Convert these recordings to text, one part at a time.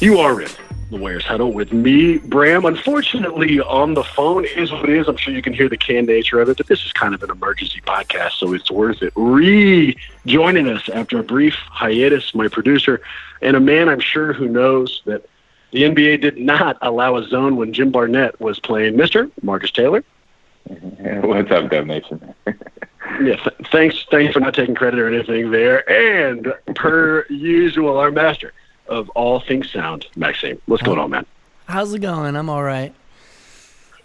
You are in the Warriors Huddle with me, Bram. Unfortunately, on the phone is what it is. I'm sure you can hear the canned nature of it, but this is kind of an emergency podcast, so it's worth it. Rejoining us after a brief hiatus, my producer, and a man I'm sure who knows that the NBA did not allow a zone when Jim Barnett was playing. Mr. Marcus Taylor. What's up, Dub Nation? Yeah, th- thanks, thanks for not taking credit or anything there. And per usual, our master of all things sound, Maxime. What's going on, man? How's it going? I'm all right.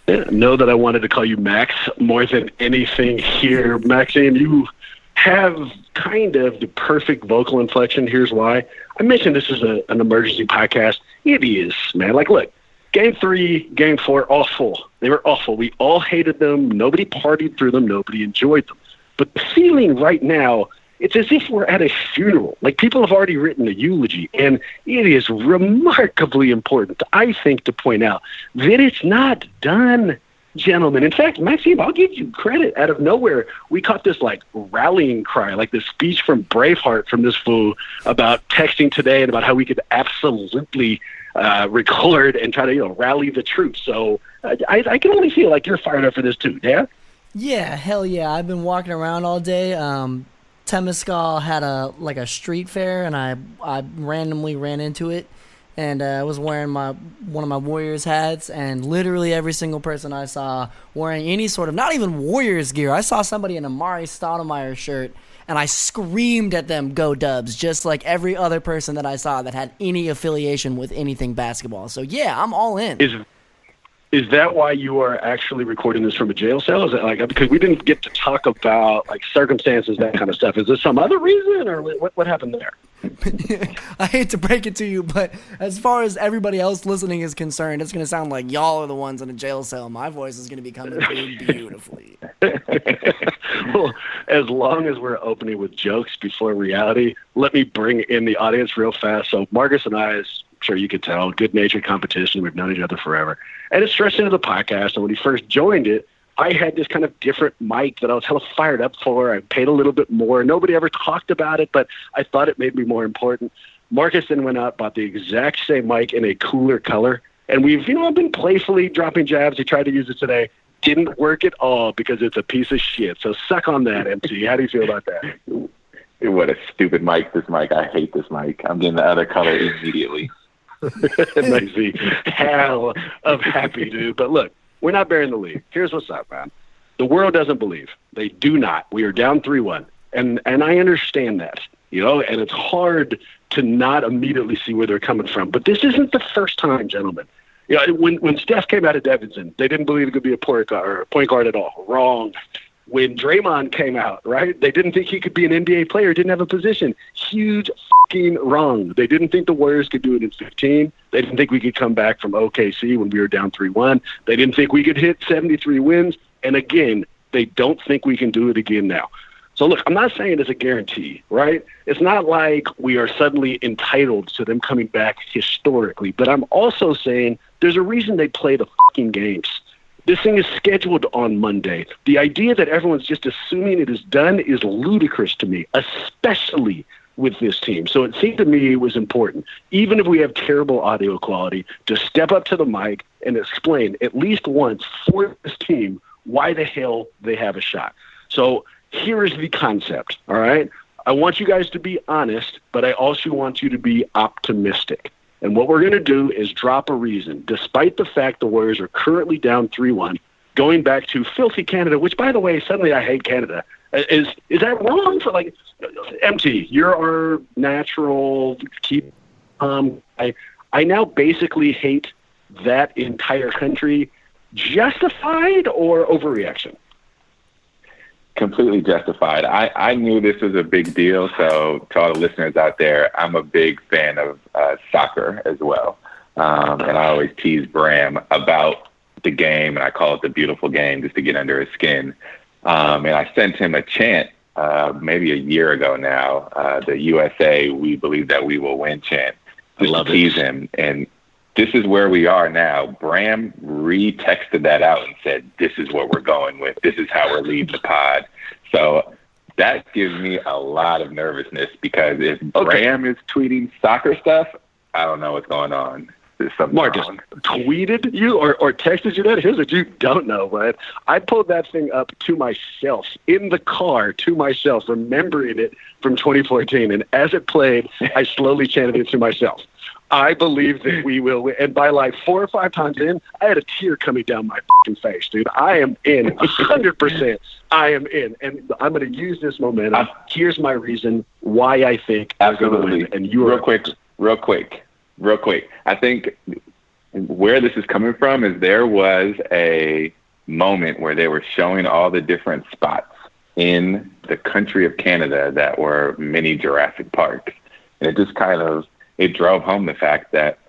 Yeah, know that I wanted to call you Max more than anything here. Maxime, you have kind of the perfect vocal inflection. Here's why. I mentioned this is a, an emergency podcast. It is, man. Like, look, game three, game four, awful. They were awful. We all hated them. Nobody partied through them. Nobody enjoyed them. But the feeling right now, it's as if we're at a funeral. Like people have already written a eulogy, and it is remarkably important, I think, to point out that it's not done, gentlemen. In fact, Maxime, I'll give you credit. Out of nowhere, we caught this like rallying cry, like this speech from Braveheart from this fool about texting today and about how we could absolutely uh, record and try to you know rally the troops. So I, I can only feel like you're fired up for this too, yeah. Yeah, hell yeah. I've been walking around all day. Um, Temescal had a like a street fair, and I I randomly ran into it, and uh, I was wearing my one of my Warriors hats, and literally every single person I saw wearing any sort of not even Warriors gear. I saw somebody in a Mari Stoudemire shirt, and I screamed at them, "Go Dubs!" Just like every other person that I saw that had any affiliation with anything basketball. So yeah, I'm all in. Is is that why you are actually recording this from a jail cell? Is it like because we didn't get to talk about like circumstances, that kind of stuff? Is there some other reason, or what what happened there? I hate to break it to you, but as far as everybody else listening is concerned, it's going to sound like y'all are the ones in a jail cell. My voice is going to be coming through beautifully. well, as long as we're opening with jokes before reality, let me bring in the audience real fast. So Marcus and I, as sure you could tell, good natured competition. We've known each other forever. And it stretched into the podcast. And when he first joined it, I had this kind of different mic that I was hella fired up for. I paid a little bit more. Nobody ever talked about it, but I thought it made me more important. Marcus then went out, bought the exact same mic in a cooler color. And we've, you know, been playfully dropping jabs. He tried to use it today. Didn't work at all because it's a piece of shit. So suck on that, MC. How do you feel about that? What a stupid mic, this mic. I hate this mic. I'm getting the other color immediately. Makes me hell of happy, dude. But look, we're not bearing the lead. Here's what's up, man. The world doesn't believe. They do not. We are down 3 1. And, and I understand that, you know, and it's hard to not immediately see where they're coming from. But this isn't the first time, gentlemen. You know, when, when Steph came out of Davidson, they didn't believe it could be a point guard, or a point guard at all. Wrong when Draymond came out, right? They didn't think he could be an NBA player, didn't have a position. Huge fucking wrong. They didn't think the Warriors could do it in 15. They didn't think we could come back from OKC when we were down 3 1. They didn't think we could hit 73 wins. And again, they don't think we can do it again now. So look, I'm not saying it's a guarantee, right? It's not like we are suddenly entitled to them coming back historically, but I'm also saying there's a reason they play the fucking games. This thing is scheduled on Monday. The idea that everyone's just assuming it is done is ludicrous to me, especially with this team. So it seemed to me it was important, even if we have terrible audio quality, to step up to the mic and explain at least once for this team why the hell they have a shot. So here is the concept, all right? I want you guys to be honest, but I also want you to be optimistic. And what we're going to do is drop a reason, despite the fact the Warriors are currently down 3 1, going back to filthy Canada, which, by the way, suddenly I hate Canada. Is is that wrong for like MT. You're our natural keep. Um, I I now basically hate that entire country. Justified or overreaction? Completely justified. I, I knew this was a big deal. So to all the listeners out there, I'm a big fan of uh, soccer as well. Um, and I always tease Bram about the game, and I call it the beautiful game just to get under his skin. Um, and I sent him a chant uh, maybe a year ago now, uh, the USA, we believe that we will win chant. Just I love to tease it. him. And this is where we are now. Bram retexted that out and said, "This is what we're going with. This is how we're leading the pod." So that gives me a lot of nervousness because if Okay. Bram is tweeting soccer stuff, I don't know what's going on. Marcus wrong. tweeted you or, or texted you that. Here's what you don't know, but I pulled that thing up to myself in the car to myself, remembering it from 2014. And as it played, I slowly chanted it to myself. I believe that we will win. And by like four or five times in, I had a tear coming down my fucking face, dude. I am in 100%. I am in. And I'm going to use this momentum. Here's my reason why I think they're going to Absolutely. And you real quick, real quick, real quick. I think where this is coming from is there was a moment where they were showing all the different spots in the country of Canada that were mini Jurassic Parks, and it just kind of it drove home the fact that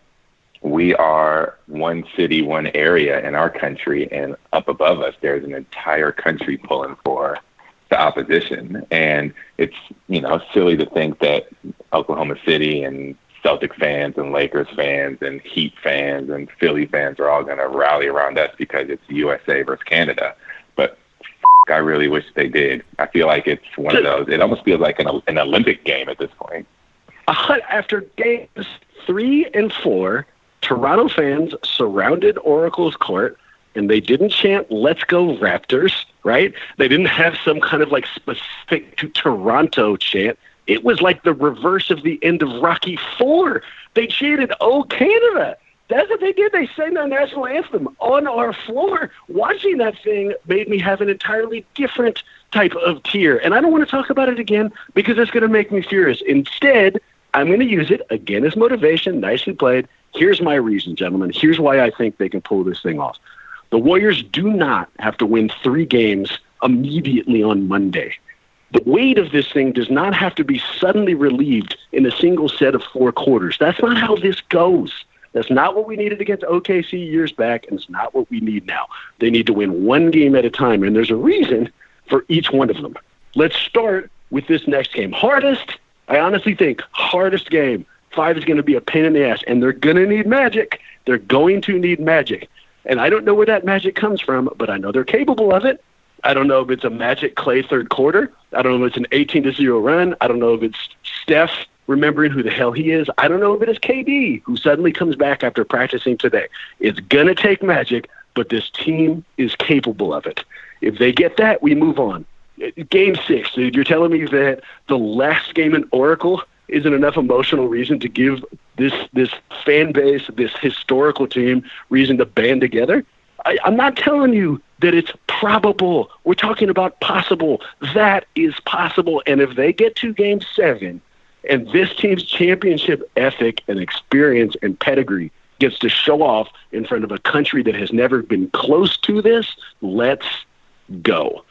we are one city, one area in our country, and up above us there's an entire country pulling for the opposition. And it's you know silly to think that Oklahoma City and Celtic fans and Lakers fans and Heat fans and Philly fans are all going to rally around us because it's USA versus Canada. But f- I really wish they did. I feel like it's one of those. It almost feels like an, an Olympic game at this point. After games three and four, Toronto fans surrounded Oracle's court and they didn't chant "Let's go Raptors," right? They didn't have some kind of like specific to Toronto chant. It was like the reverse of the end of Rocky Four. They chanted "Oh Canada." That's what they did. They sang their national anthem on our floor. Watching that thing made me have an entirely different type of tear. And I don't want to talk about it again because it's going to make me furious. Instead, I'm going to use it again as motivation. Nicely played. Here's my reason, gentlemen. Here's why I think they can pull this thing off. The Warriors do not have to win three games immediately on Monday. The weight of this thing does not have to be suddenly relieved in a single set of four quarters. That's not how this goes. That's not what we needed against OKC years back, and it's not what we need now. They need to win one game at a time, and there's a reason for each one of them. Let's start with this next game. Hardest, I honestly think, hardest game. Five is going to be a pain in the ass, and they're going to need magic. They're going to need magic. And I don't know where that magic comes from, but I know they're capable of it. I don't know if it's a magic Clay third quarter. I don't know if it's an 18 to 0 run. I don't know if it's Steph remembering who the hell he is. I don't know if it is KD who suddenly comes back after practicing today. It's going to take magic, but this team is capable of it. If they get that, we move on. Game six, dude. You're telling me that the last game in Oracle isn't enough emotional reason to give this this fan base, this historical team, reason to band together? I, I'm not telling you that it's probable. We're talking about possible. That is possible. And if they get to game seven and this team's championship ethic and experience and pedigree gets to show off in front of a country that has never been close to this, let's go.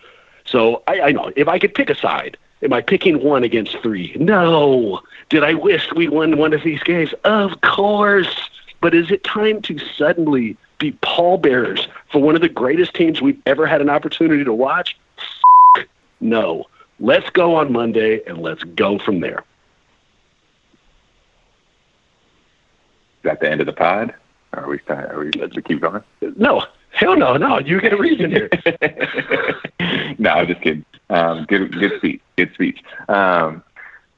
So I, I know if I could pick a side, am I picking one against three? No. Did I wish we won one of these games? Of course. But is it time to suddenly be pallbearers for one of the greatest teams we've ever had an opportunity to watch? F- no. Let's go on Monday and let's go from there. Is that the end of the pod? Are we, are we, let's keep going? No. Hell no, no. You get a reason here. no, I'm just kidding. Um, good, good speech. Good speech. Um,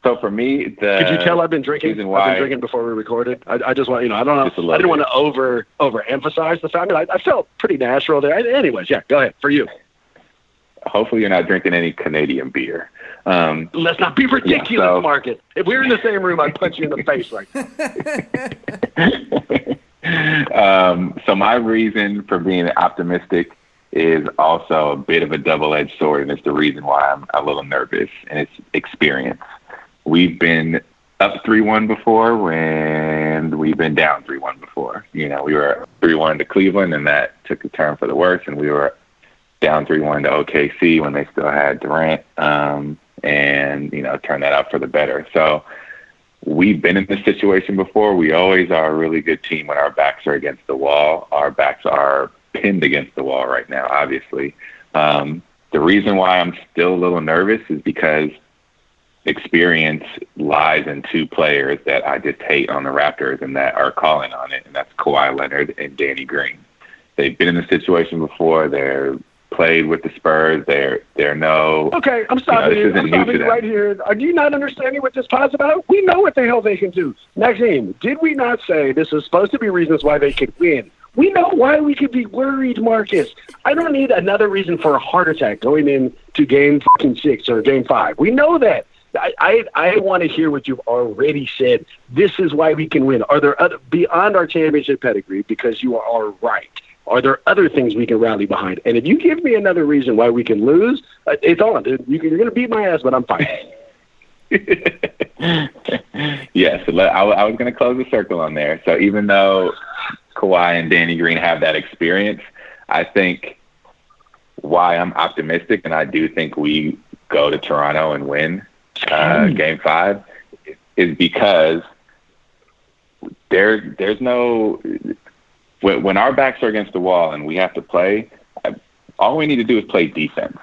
so for me, the Could you tell I've been drinking? reason I've been drinking before we recorded. I, I just want you know. I don't know. I didn't want to over overemphasize the fact. I, mean, I, I felt pretty natural there. Anyways, yeah. Go ahead for you. hopefully you're not drinking any Canadian beer. Um, Let's not be ridiculous, Yeah, so- Marcus. If we were in the same room, I'd punch you in the face right now. um, so my reason for being optimistic is also a bit of a double-edged sword, and it's the reason why I'm a little nervous, and it's experience. We've been up three-one before when we've been down three-one before. You know, we were three-one to Cleveland, and that took a turn for the worse, and we were down three-one to OKC when they still had Durant, um, and you know, turned that out for the better. So we've been in this situation before. We always are a really good team when our backs are against the wall. Our backs are pinned against the wall right now, obviously. Um, the reason why I'm still a little nervous is because experience lies in two players that I just hate on the Raptors and that are calling on it, and that's Kawhi Leonard and Danny Green. They've been in this situation before. They're played with the Spurs. They're they're no Okay, I'm stopping this you. isn't I'm new stopping to you them. right here. Uh, are you not understanding what this pod's about? We know what the hell they can do. Maxime, did we not say this is supposed to be reasons why they could win? We know why we could be worried, Marcus. I don't need another reason for a heart attack going into game fucking six or game five. We know that. I, I, I want to hear what you've already said. This is why we can win. Are there other beyond our championship pedigree? Because you are right. Are there other things we can rally behind? And if you give me another reason why we can lose, uh, it's on. dude. You can, you're going to beat my ass, but I'm fine. yes, I, I was going to close the circle on there. So even though Kawhi and Danny Green have that experience, I think why I'm optimistic, and I do think we go to Toronto and win uh, Game Five, is because there there's no when, when our backs are against the wall and we have to play. All we need to do is play defense.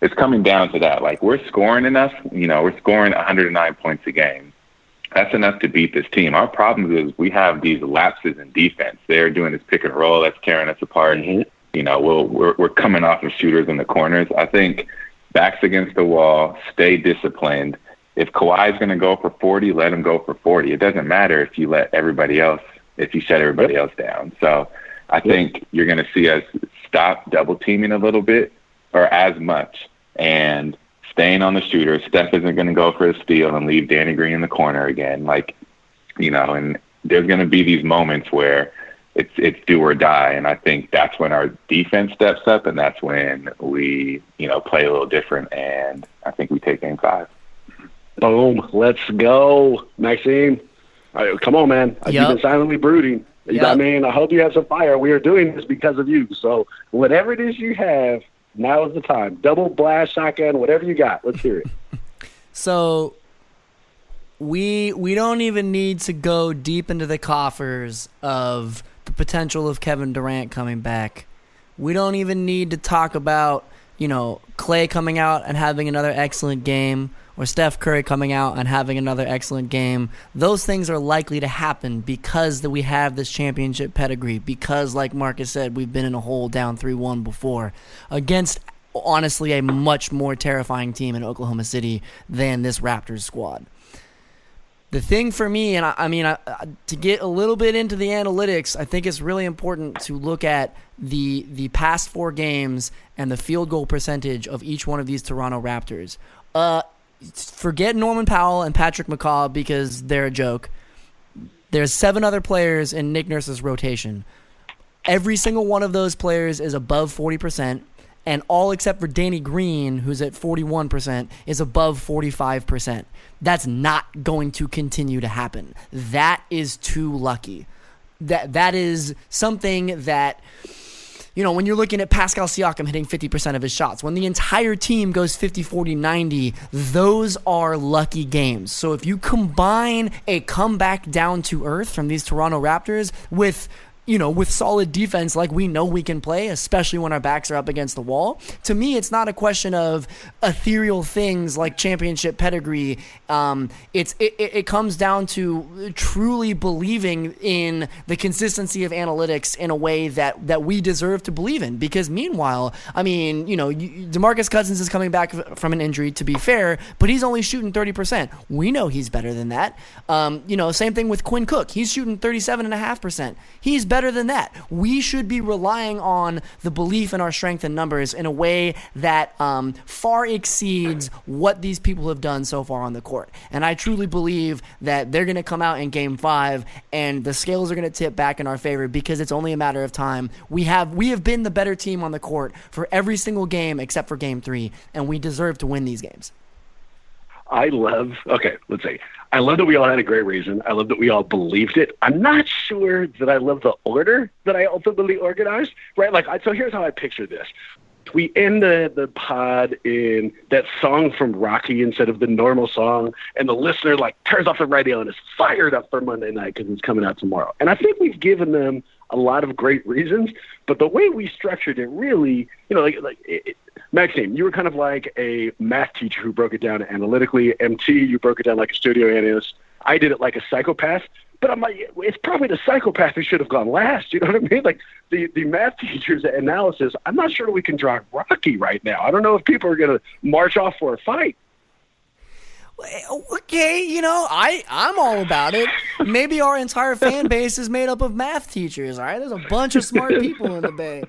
It's coming down to that. Like we're scoring enough. You know, we're scoring 109 points a game that's enough to beat this team. Our problem is we have these lapses in defense. They're doing this pick and roll that's tearing us apart. Mm-hmm. You know, we'll, we're we're coming off of shooters in the corners. I think backs against the wall, stay disciplined. If Kawhi's going to go for 40, let him go for 40. It doesn't matter if you let everybody else, if you shut everybody else down. So I think you're going to see us stop double teaming a little bit or as much and staying on the shooter. Steph isn't going to go for a steal and leave Danny Green in the corner again. Like, you know, and there's going to be these moments where it's it's do or die, and I think that's when our defense steps up, and that's when we, you know, play a little different, and I think we take game five. Boom. Let's go, Maxime. All right, come on, man. You've been silently brooding. You know what I mean, I hope you have some fire. We are doing this because of you. So whatever it is you have, now is the time. Double blast, shotgun, whatever you got. Let's hear it. So we we don't even need to go deep into the coffers of the potential of Kevin Durant coming back. We don't even need to talk about, you know, Clay coming out and having another excellent game or Steph Curry coming out and having another excellent game. Those things are likely to happen because that we have this championship pedigree because like Marcus said, we've been in a hole down 3-1 before against honestly a much more terrifying team in Oklahoma City than this Raptors squad. The thing for me, and I, I mean, I, I, to get a little bit into the analytics, I think it's really important to look at the the past four games and the field goal percentage of each one of these Toronto Raptors. Uh, forget Norman Powell and Patrick McCaw because they're a joke. There's seven other players in Nick Nurse's rotation. Every single one of those players is above 40%. and all except for Danny Green, who's at 41%, is above 45%. That's not going to continue to happen. That is too lucky. That that is something that you know, when you're looking at Pascal Siakam hitting 50% of his shots, when the entire team goes 50, 40, 90, those are lucky games. So if you combine a comeback down to earth from these Toronto Raptors with you know, with solid defense like we know we can play, especially when our backs are up against the wall. To me, it's not a question of ethereal things like championship pedigree. Um, it's it, it comes down to truly believing in the consistency of analytics in a way that that we deserve to believe in. Because meanwhile, I mean, you know, DeMarcus Cousins is coming back from an injury. To be fair, but he's only shooting thirty percent. We know he's better than that. Um, you know, same thing with Quinn Cook. He's shooting thirty-seven and a half percent. He's better than that. We should be relying on the belief in our strength and numbers in a way that um, far exceeds what these people have done so far on the court. And I truly believe that they're going to come out in game five and the scales are going to tip back in our favor because it's only a matter of time. We have we have been the better team on the court for every single game except for game three, and we deserve to win these games. I love, okay, let's see. I love that we all had a great reason. I love that we all believed it. I'm not sure that I love the order that I ultimately organized, right? Like, I, so here's how I picture this. We end the, the pod in that song from Rocky instead of the normal song, and the listener like turns off the radio and is fired up for Monday night because it's coming out tomorrow. And I think we've given them a lot of great reasons, but the way we structured it really, you know, like, like it, Maxime, you were kind of like a math teacher who broke it down analytically. MT, you broke it down like a studio analyst. I did it like a psychopath. But I'm like, it's probably the psychopath who should have gone last. You know what I mean? Like the, the math teacher's analysis, I'm not sure we can draw Rocky right now. I don't know if people are going to march off for a fight okay, you know, I I'm all about it. Maybe our entire fan base is made up of math teachers. All right, there's a bunch of smart people in the Bay.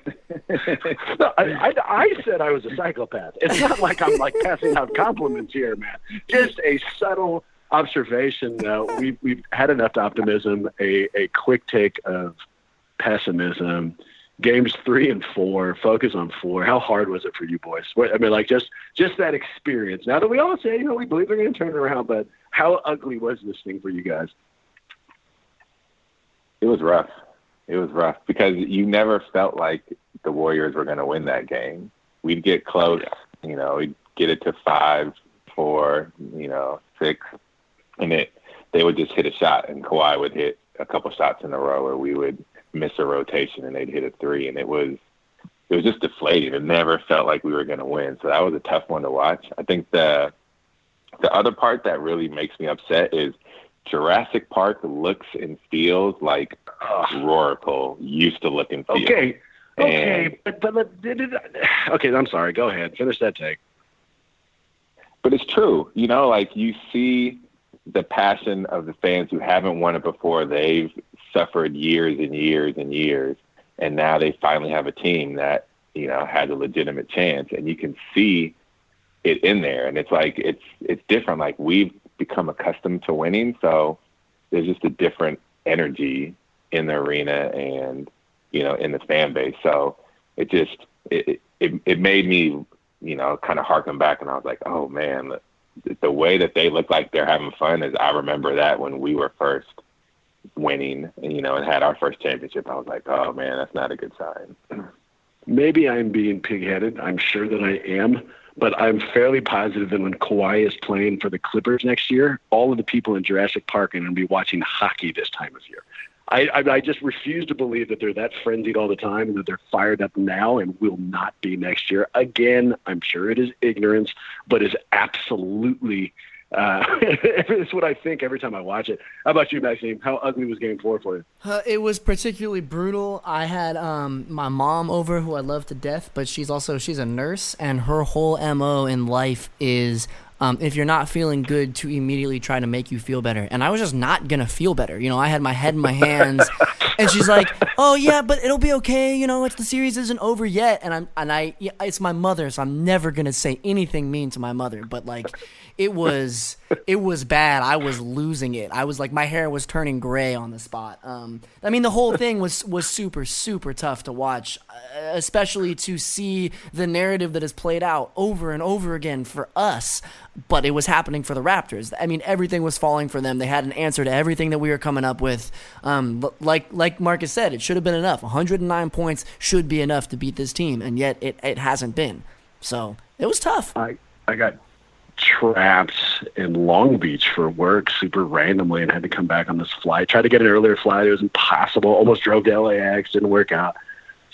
no, I, I, I said I was a psychopath. It's not like I'm like passing out compliments here, man. Just a subtle observation. We've we've had enough optimism, a a quick take of pessimism games three and four, focus on four. How hard was it for you boys? I mean, like just just that experience. Now that we all say, you know, we believe they're going to turn it around, but how ugly was this thing for you guys? It was rough. It was rough because you never felt like the Warriors were going to win that game. We'd get close, you know, we'd get it to five, four, you know, six, and it they would just hit a shot, and Kawhi would hit a couple shots in a row, or we would miss a rotation and they'd hit a three, and it was it was just deflating. It never felt like we were going to win. So that was a tough one to watch. I think the the other part that really makes me upset is Jurassic Park looks and feels like Roaracle used to look and feel. Okay. Okay, and, but, but, but okay, I'm sorry. Go ahead. Finish that take. But it's true. You know, like you see the passion of the fans who haven't won it before. They've suffered years and years and years, and now they finally have a team that you know has a legitimate chance, and you can see it in there, and it's like it's it's different. Like we've become accustomed to winning, so there's just a different energy in the arena and you know in the fan base. So it just it it, it made me you know kind of harken back, and I was like, oh man. The, the way that they look like they're having fun is I remember that when we were first winning, you know, and had our first championship, I was like, oh man, that's not a good sign. Maybe I'm being pigheaded. I'm sure that I am, but I'm fairly positive that when Kawhi is playing for the Clippers next year, all of the people in Jurassic Park are going to be watching hockey this time of year. I, I, I just refuse to believe that they're that frenzied all the time and that they're fired up now and will not be next year. Again, I'm sure it is ignorance, but is absolutely uh, it's what I think every time I watch it. How about you, Maxime? How ugly was Game Four for you? Uh, it was particularly brutal. I had um, my mom over, who I love to death, but she's also she's a nurse, and her whole mo in life is um, if you're not feeling good, to immediately try to make you feel better. And I was just not gonna feel better. You know, I had my head in my hands. and she's like, "Oh yeah, but it'll be okay. You know, it's the series isn't over yet." And I'm and I, it's my mother, so I'm never gonna say anything mean to my mother. But like, it was it was bad. I was losing it. I was like, my hair was turning gray on the spot. Um, I mean, the whole thing was was super super tough to watch, especially to see the narrative that is played out over and over again for us. But it was happening for the Raptors. I mean, everything was falling for them. They had an answer to everything that we were coming up with. Um, but like like Marcus said, it should have been enough. 109 points should be enough to beat this team, and yet it, it hasn't been. So it was tough. I I got trapped in Long Beach for work super randomly and had to come back on this flight. Tried to get an earlier flight. It was impossible. Almost drove to LAX. Didn't work out.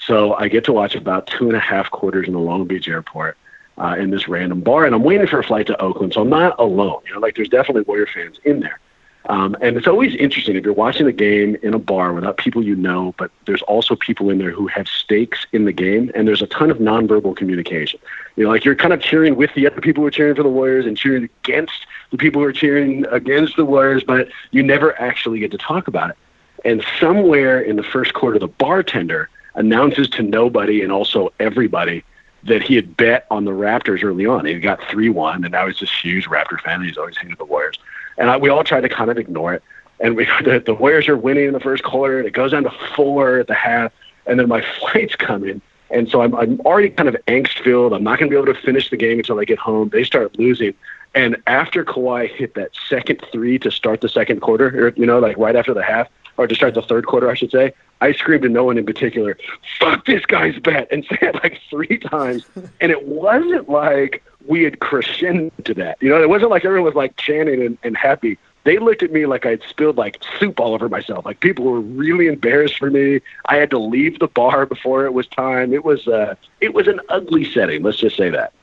So I get to watch about two and a half quarters in the Long Beach airport uh, in this random bar, and I'm waiting for a flight to Oakland. So I'm not alone. You know, like there's definitely Warrior fans in there. Um, and it's always interesting if you're watching a game in a bar without people you know, but there's also people in there who have stakes in the game, and there's a ton of nonverbal communication. You know, like you're kind of cheering with the other people who are cheering for the Warriors and cheering against the people who are cheering against the Warriors, but you never actually get to talk about it. And somewhere in the first quarter, the bartender announces to nobody and also everybody that he had bet on the Raptors early on. He got 3 1, and now he's this huge Raptor fan. and He's always hated the Warriors. And I, we all try to kind of ignore it. And we the, the Warriors are winning in the first quarter, and it goes down to four at the half. And then my flight's coming. And so I'm, I'm already kind of angst filled. I'm not going to be able to finish the game until I get home. They start losing. And after Kawhi hit that second three to start the second quarter, or, you know, like right after the half, or to start the third quarter, I should say, I screamed to no one in particular, fuck this guy's bet, and said it like three times. And it wasn't like we had crescendo to that. You know, it wasn't like everyone was like chanting and, and happy. They looked at me like I'd spilled like soup all over myself. Like people were really embarrassed for me. I had to leave the bar before it was time. It was uh it was an ugly setting, let's just say that.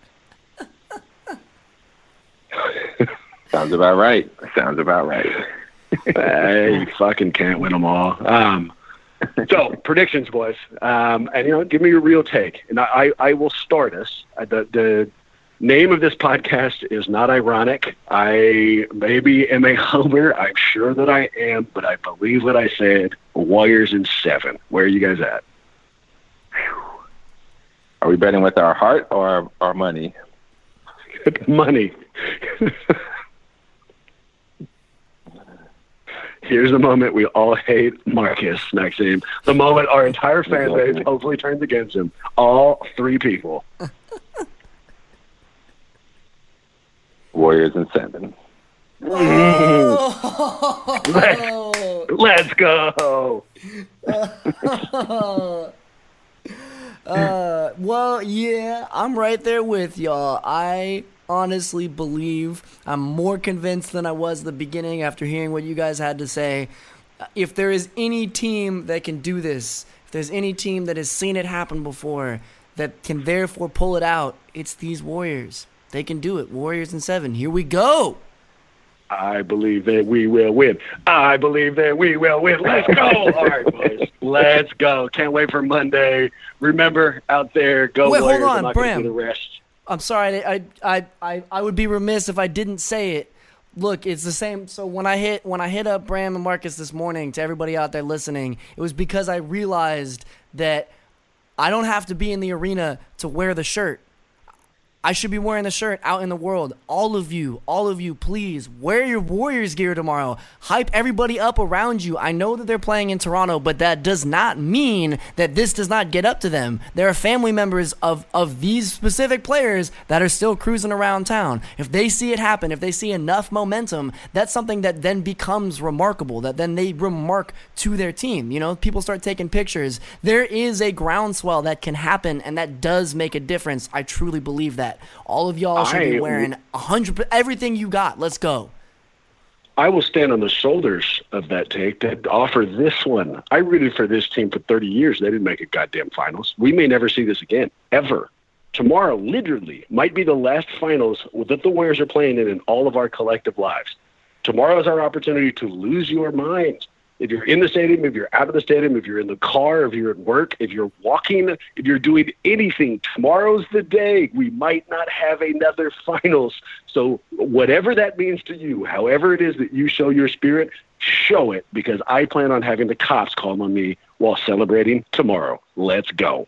Sounds about right. Sounds about right. You fucking can't win them all. Um, so predictions, boys, um, and you know, give me your real take, and I, I, I will start us. Uh, the the name of this podcast is not ironic. I maybe am a homer. I'm sure that I am, but I believe what I said. Warriors in seven. Where are you guys at? Are we betting with our heart or our, our money? Money. Here's the moment we all hate Marcus, Maxime. The moment our entire fan base hopefully turns against him. All three people. Warriors and seven. Let's, let's go. Uh, well, yeah, I'm right there with y'all. I honestly believe I'm more convinced than I was at the beginning after hearing what you guys had to say. If there is any team that can do this, if there's any team that has seen it happen before that can therefore pull it out, it's these Warriors. They can do it. Warriors in seven. Here we go. I believe that we will win. I believe that we will win. Let's go. All right, boys. Let's go. Can't wait for Monday. Remember, out there, go Wait, hold Warriors. on, I'm gonna Bram. the rest. I'm sorry. I, I I I would be remiss if I didn't say it. Look, it's the same. So when I hit when I hit up Bram and Marcus this morning to everybody out there listening, it was because I realized that I don't have to be in the arena to wear the shirt. I should be wearing the shirt out in the world. All of you, all of you, please wear your Warriors gear tomorrow. Hype everybody up around you. I know that they're playing in Toronto, but that does not mean that this does not get up to them. There are family members of, of these specific players that are still cruising around town. If they see it happen, if they see enough momentum, that's something that then becomes remarkable, that then they remark to their team. You know, people start taking pictures. There is a groundswell that can happen, and that does make a difference. I truly believe that. All of y'all should be wearing a hundred everything you got. Let's go. I will stand on the shoulders of that take to offer this one. I rooted for this team for 30 years. They didn't make a goddamn finals. We may never see this again, ever. Tomorrow, literally, might be the last finals that the Warriors are playing in in all of our collective lives. Tomorrow is our opportunity to lose your mind if you're in the stadium, if you're out of the stadium, if you're in the car, if you're at work, if you're walking, if you're doing anything, tomorrow's the day. We might not have another finals. So, whatever that means to you, however it is that you show your spirit, show it because I plan on having the cops call on me while celebrating tomorrow. Let's go.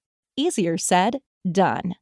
Easier said, done.